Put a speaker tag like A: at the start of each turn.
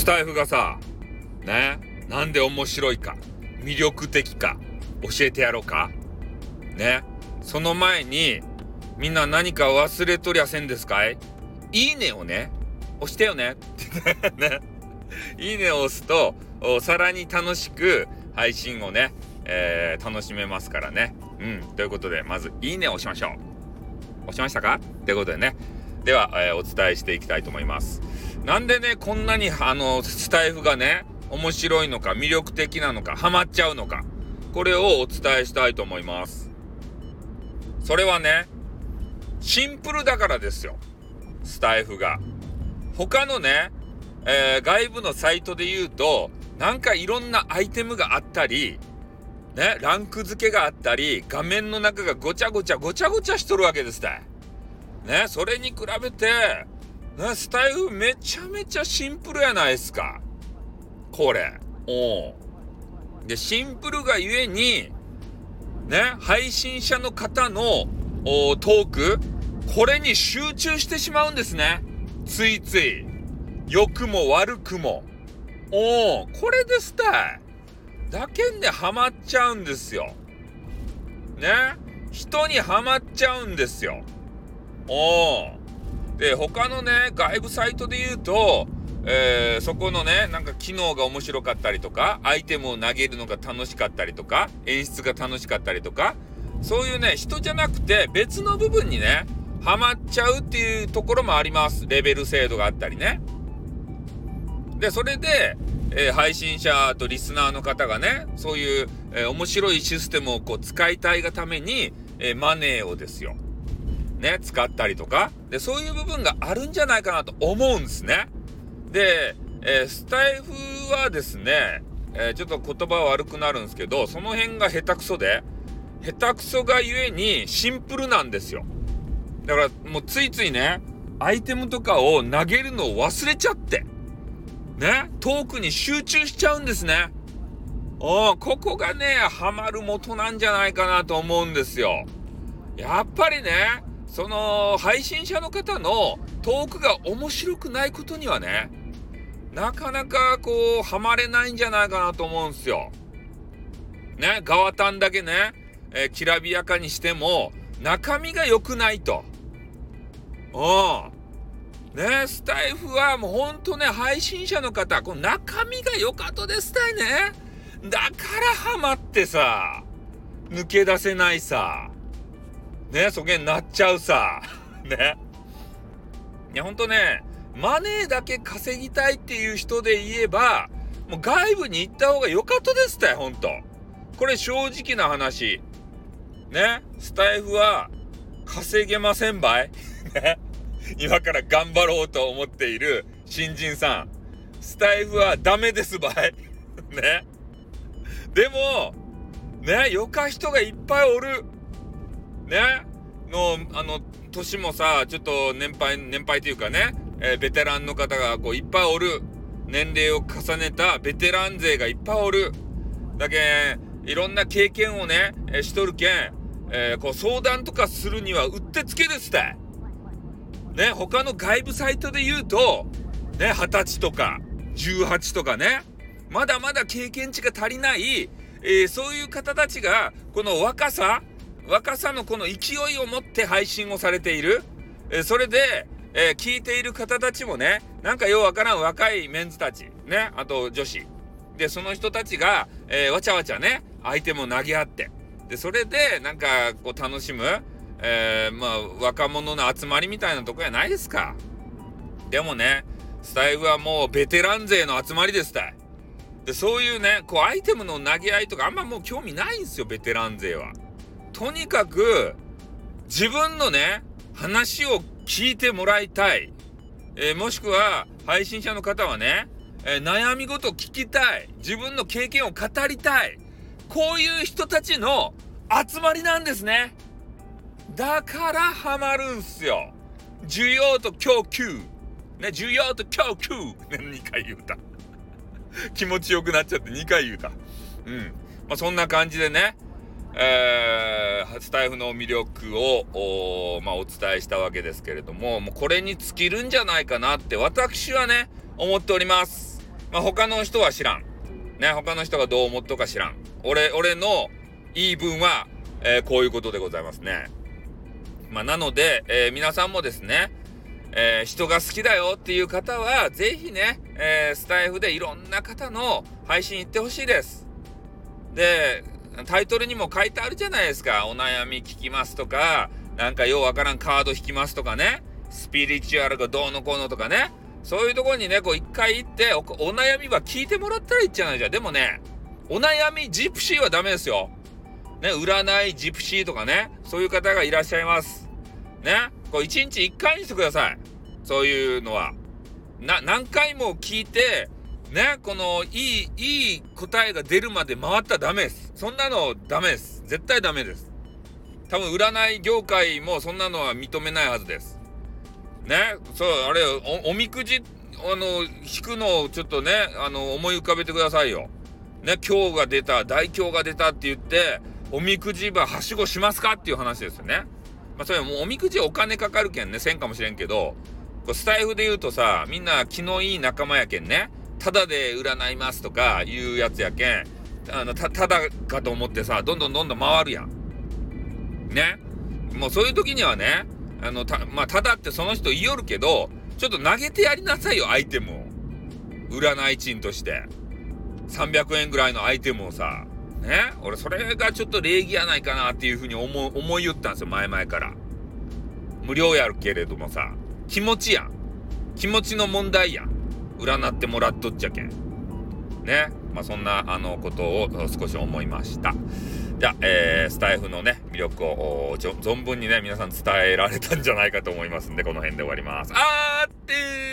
A: スタイフがさ、ね、なんで面白いか、魅力的か、教えてやろうか。ね、その前に、みんな何か忘れとりゃせんですかい？いいねをね、押してよね。ね。いいねを押すと、さらに楽しく配信をね、えー、楽しめますからね。うん。ということで、まず、いいねを押しましょう。押しましたか？ということでね。では、えー、お伝えしていきたいと思います。なんでね、こんなに、あの、スタイフがね、面白いのか、魅力的なのか、ハマっちゃうのか、これをお伝えしたいと思います。それはね、シンプルだからですよ。スタイフが。他のね、えー、外部のサイトで言うと、なんかいろんなアイテムがあったり、ね、ランク付けがあったり、画面の中がごちゃごちゃごちゃごちゃしとるわけですね。ね、それに比べて、ね、スタイフめちゃめちゃシンプルやないですか。これ。おで、シンプルがゆえに、ね、配信者の方のおトーク、これに集中してしまうんですね。ついつい。良くも悪くも。おお、これですたい。だけんでハマっちゃうんですよ。ね人にはまっちゃうんですよ。おお。で、他のね、外部サイトで言うと、えー、そこのね、なんか機能が面白かったりとか、アイテムを投げるのが楽しかったりとか、演出が楽しかったりとか、そういうね、人じゃなくて別の部分にね、ハマっちゃうっていうところもあります。レベル制度があったりね。で、それで、えー、配信者とリスナーの方がね、そういう、えー、面白いシステムをこう使いたいがために、え、マネーをですよ。ね、使ったりとか。で、そういう部分があるんじゃないかなと思うんですね。で、えスタイフはですね、えちょっと言葉悪くなるんですけど、その辺が下手くそで、下手くそがゆえにシンプルなんですよ。だからもうついついね、アイテムとかを投げるのを忘れちゃって、ね、トークに集中しちゃうんですね。おここがね、ハマる元なんじゃないかなと思うんですよ。やっぱりね、その配信者の方のトークが面白くないことにはね、なかなかこう、ハマれないんじゃないかなと思うんすよ。ね、ガワタンだけね、えー、きらびやかにしても、中身が良くないと。うん。ね、スタイフはもうほんとね、配信者の方、この中身が良かったですたいね。だからハマってさ、抜け出せないさ。ね、そげになっちゃうさ。ね。いや、ほんとね、マネーだけ稼ぎたいっていう人で言えば、もう外部に行った方が良かったですって、ほんと。これ正直な話。ね、スタイフは稼げませんばい ね。今から頑張ろうと思っている新人さん。スタイフはダメですばい ね。でも、ね、よか人がいっぱいおる。ね。の、あの、年もさ、ちょっと年配、年配というかね、えー、ベテランの方がこういっぱいおる。年齢を重ねたベテラン勢がいっぱいおる。だけいろんな経験をね、えー、しとるけん、えー、こう相談とかするにはうってつけですって。ね、他の外部サイトで言うと、ね、20歳とか、18とかね、まだまだ経験値が足りない、えー、そういう方たちが、この若さ、若さのこの勢いを持って配信をされている。え、それで、えー、聞いている方たちもね、なんかようわからん若いメンズたち、ね、あと女子。で、その人たちが、えわちゃわちゃね、アイテムを投げ合って、で、それで、なんか、こう、楽しむ、えー、まあ、若者の集まりみたいなとこやないですか。でもね、スタイフはもうベテラン勢の集まりですたい。で、そういうね、こう、アイテムの投げ合いとかあんまもう興味ないんですよ、ベテラン勢は。とにかく、自分のね、話を聞いてもらいたい。えー、もしくは、配信者の方はね、えー、悩み事を聞きたい。自分の経験を語りたい。こういう人たちの集まりなんですね。だからハマるんすよ。需要と供給。ね、需要と供給。ね、2回言うた。気持ちよくなっちゃって2回言うた。うん。まあ、そんな感じでね、えー、スタイフの魅力をお,、まあ、お伝えしたわけですけれども、もうこれに尽きるんじゃないかなって私はね、思っております。まあ、他の人は知らん。ね、他の人がどう思っとか知らん。俺、俺の言い分は、えー、こういうことでございますね。まあ、なので、えー、皆さんもですね、えー、人が好きだよっていう方は、ぜひね、えスタイフでいろんな方の配信行ってほしいです。で、タイトルにも書いてあるじゃないですか。お悩み聞きますとか、なんかようわからんカード引きますとかね。スピリチュアルがどうのこうのとかね。そういうとこにね、こう一回行ってお、お悩みは聞いてもらったらいいじゃないじゃん。でもね、お悩みジプシーはダメですよ。ね、占いジプシーとかね、そういう方がいらっしゃいます。ね、こう一日一回にしてください。そういうのは。な、何回も聞いて、ね、この、いい、いい答えが出るまで回ったらダメです。そんなのダメです。絶対ダメです。多分占い業界もそんなのは認めないはずです。ね、そう、あれ、お、おみくじ、あの、引くのをちょっとね、あの、思い浮かべてくださいよ。ね、今日が出た、大今日が出たって言って、おみくじばはしごしますかっていう話ですよね。まあ、それもうおみくじお金かかるけんね、せんかもしれんけど、こうスタイフで言うとさ、みんな気のいい仲間やけんね、ただで占いますとかいうやつやけん、あの、た、ただかと思ってさ、どんどんどんどん回るやん。ね？もうそういう時にはね、あの、た、まあ、ただってその人言いよるけど、ちょっと投げてやりなさいよ、アイテムを。占い賃として。300円ぐらいのアイテムをさ、ね？俺、それがちょっと礼儀やないかなっていうふうに思、思い言ったんですよ、前々から。無料やるけれどもさ、気持ちやん。気持ちの問題やん。占ってもらっとっちゃけん。ね。まあ、そんな、あの、ことを少し思いました。じゃあ、えー、スタイフのね、魅力を存分にね、皆さん伝えられたんじゃないかと思いますんで、この辺で終わります。あーってー